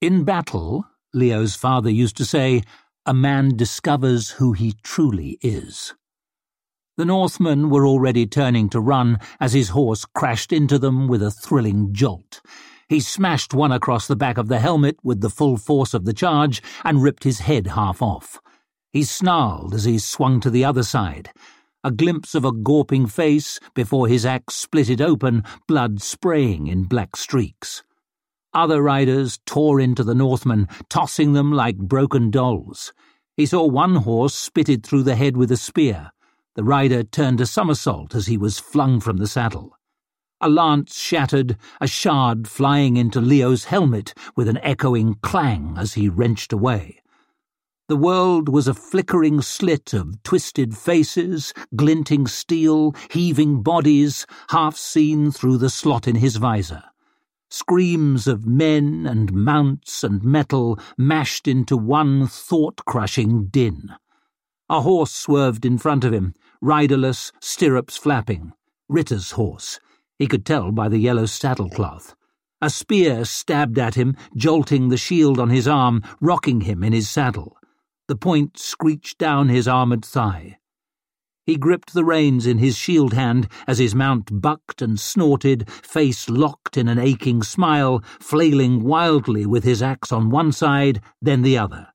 In battle, Leo's father used to say, a man discovers who he truly is. The Northmen were already turning to run as his horse crashed into them with a thrilling jolt. He smashed one across the back of the helmet with the full force of the charge and ripped his head half off. He snarled as he swung to the other side. A glimpse of a gawping face before his axe split it open, blood spraying in black streaks. Other riders tore into the Northmen, tossing them like broken dolls. He saw one horse spitted through the head with a spear. The rider turned a somersault as he was flung from the saddle. A lance shattered, a shard flying into Leo's helmet with an echoing clang as he wrenched away. The world was a flickering slit of twisted faces, glinting steel, heaving bodies, half seen through the slot in his visor screams of men and mounts and metal mashed into one thought-crushing din. A horse swerved in front of him, riderless, stirrups flapping. Ritter's horse. He could tell by the yellow saddlecloth. A spear stabbed at him, jolting the shield on his arm, rocking him in his saddle. The point screeched down his armoured thigh. He gripped the reins in his shield hand as his mount bucked and snorted, face locked in an aching smile, flailing wildly with his axe on one side, then the other.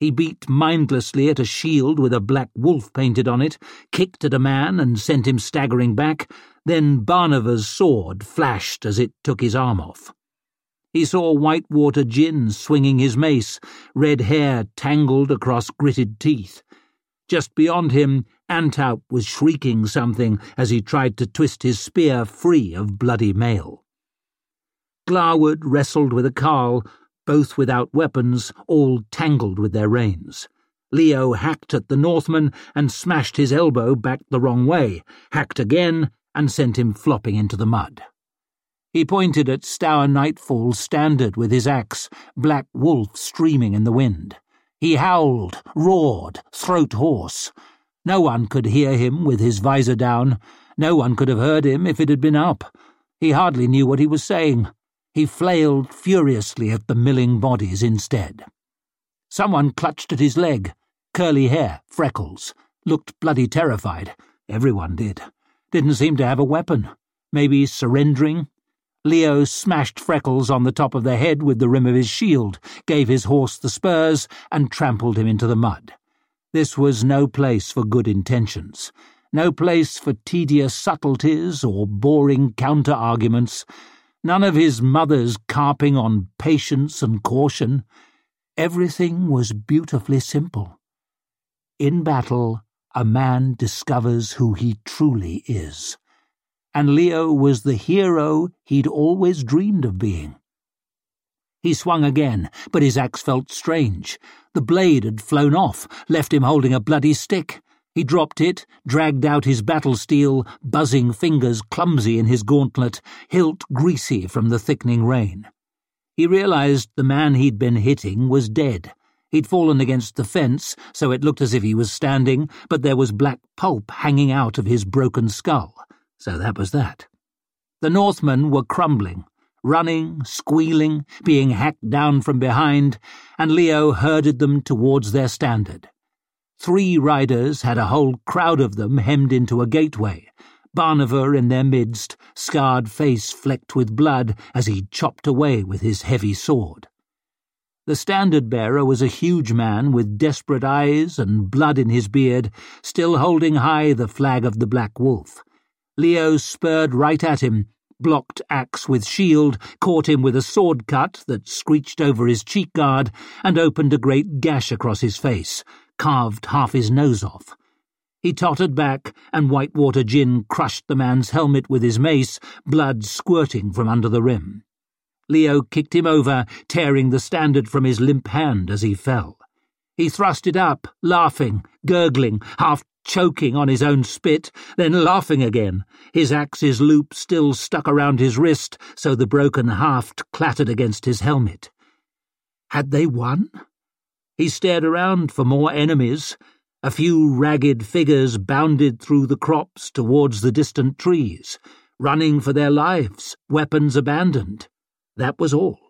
He beat mindlessly at a shield with a black wolf painted on it, kicked at a man and sent him staggering back, then Barniva's sword flashed as it took his arm off. He saw Whitewater Jin swinging his mace, red hair tangled across gritted teeth. Just beyond him, Antaup was shrieking something as he tried to twist his spear free of bloody mail. Glaward wrestled with a carle, both without weapons, all tangled with their reins. Leo hacked at the Northman and smashed his elbow back the wrong way, hacked again, and sent him flopping into the mud. He pointed at Stour Nightfall's standard with his axe, black wolf streaming in the wind. He howled, roared, throat hoarse. No one could hear him with his visor down. No one could have heard him if it had been up. He hardly knew what he was saying. He flailed furiously at the milling bodies instead. Someone clutched at his leg. Curly hair, freckles. Looked bloody terrified. Everyone did. Didn't seem to have a weapon. Maybe surrendering? Leo smashed Freckles on the top of the head with the rim of his shield, gave his horse the spurs, and trampled him into the mud. This was no place for good intentions, no place for tedious subtleties or boring counter-arguments, none of his mother's carping on patience and caution. Everything was beautifully simple. In battle, a man discovers who he truly is. And Leo was the hero he'd always dreamed of being. He swung again, but his axe felt strange. The blade had flown off, left him holding a bloody stick. He dropped it, dragged out his battle steel, buzzing fingers clumsy in his gauntlet, hilt greasy from the thickening rain. He realized the man he'd been hitting was dead. He'd fallen against the fence, so it looked as if he was standing, but there was black pulp hanging out of his broken skull. So that was that. The Northmen were crumbling, running, squealing, being hacked down from behind, and Leo herded them towards their standard. Three riders had a whole crowd of them hemmed into a gateway, Barniva in their midst, scarred face flecked with blood as he chopped away with his heavy sword. The standard bearer was a huge man with desperate eyes and blood in his beard, still holding high the flag of the Black Wolf. Leo spurred right at him, blocked axe with shield, caught him with a sword cut that screeched over his cheek guard, and opened a great gash across his face, carved half his nose off. He tottered back, and Whitewater Jin crushed the man's helmet with his mace, blood squirting from under the rim. Leo kicked him over, tearing the standard from his limp hand as he fell. He thrust it up, laughing, gurgling, half choking on his own spit, then laughing again, his axe's loop still stuck around his wrist so the broken haft clattered against his helmet. Had they won? He stared around for more enemies. A few ragged figures bounded through the crops towards the distant trees, running for their lives, weapons abandoned. That was all.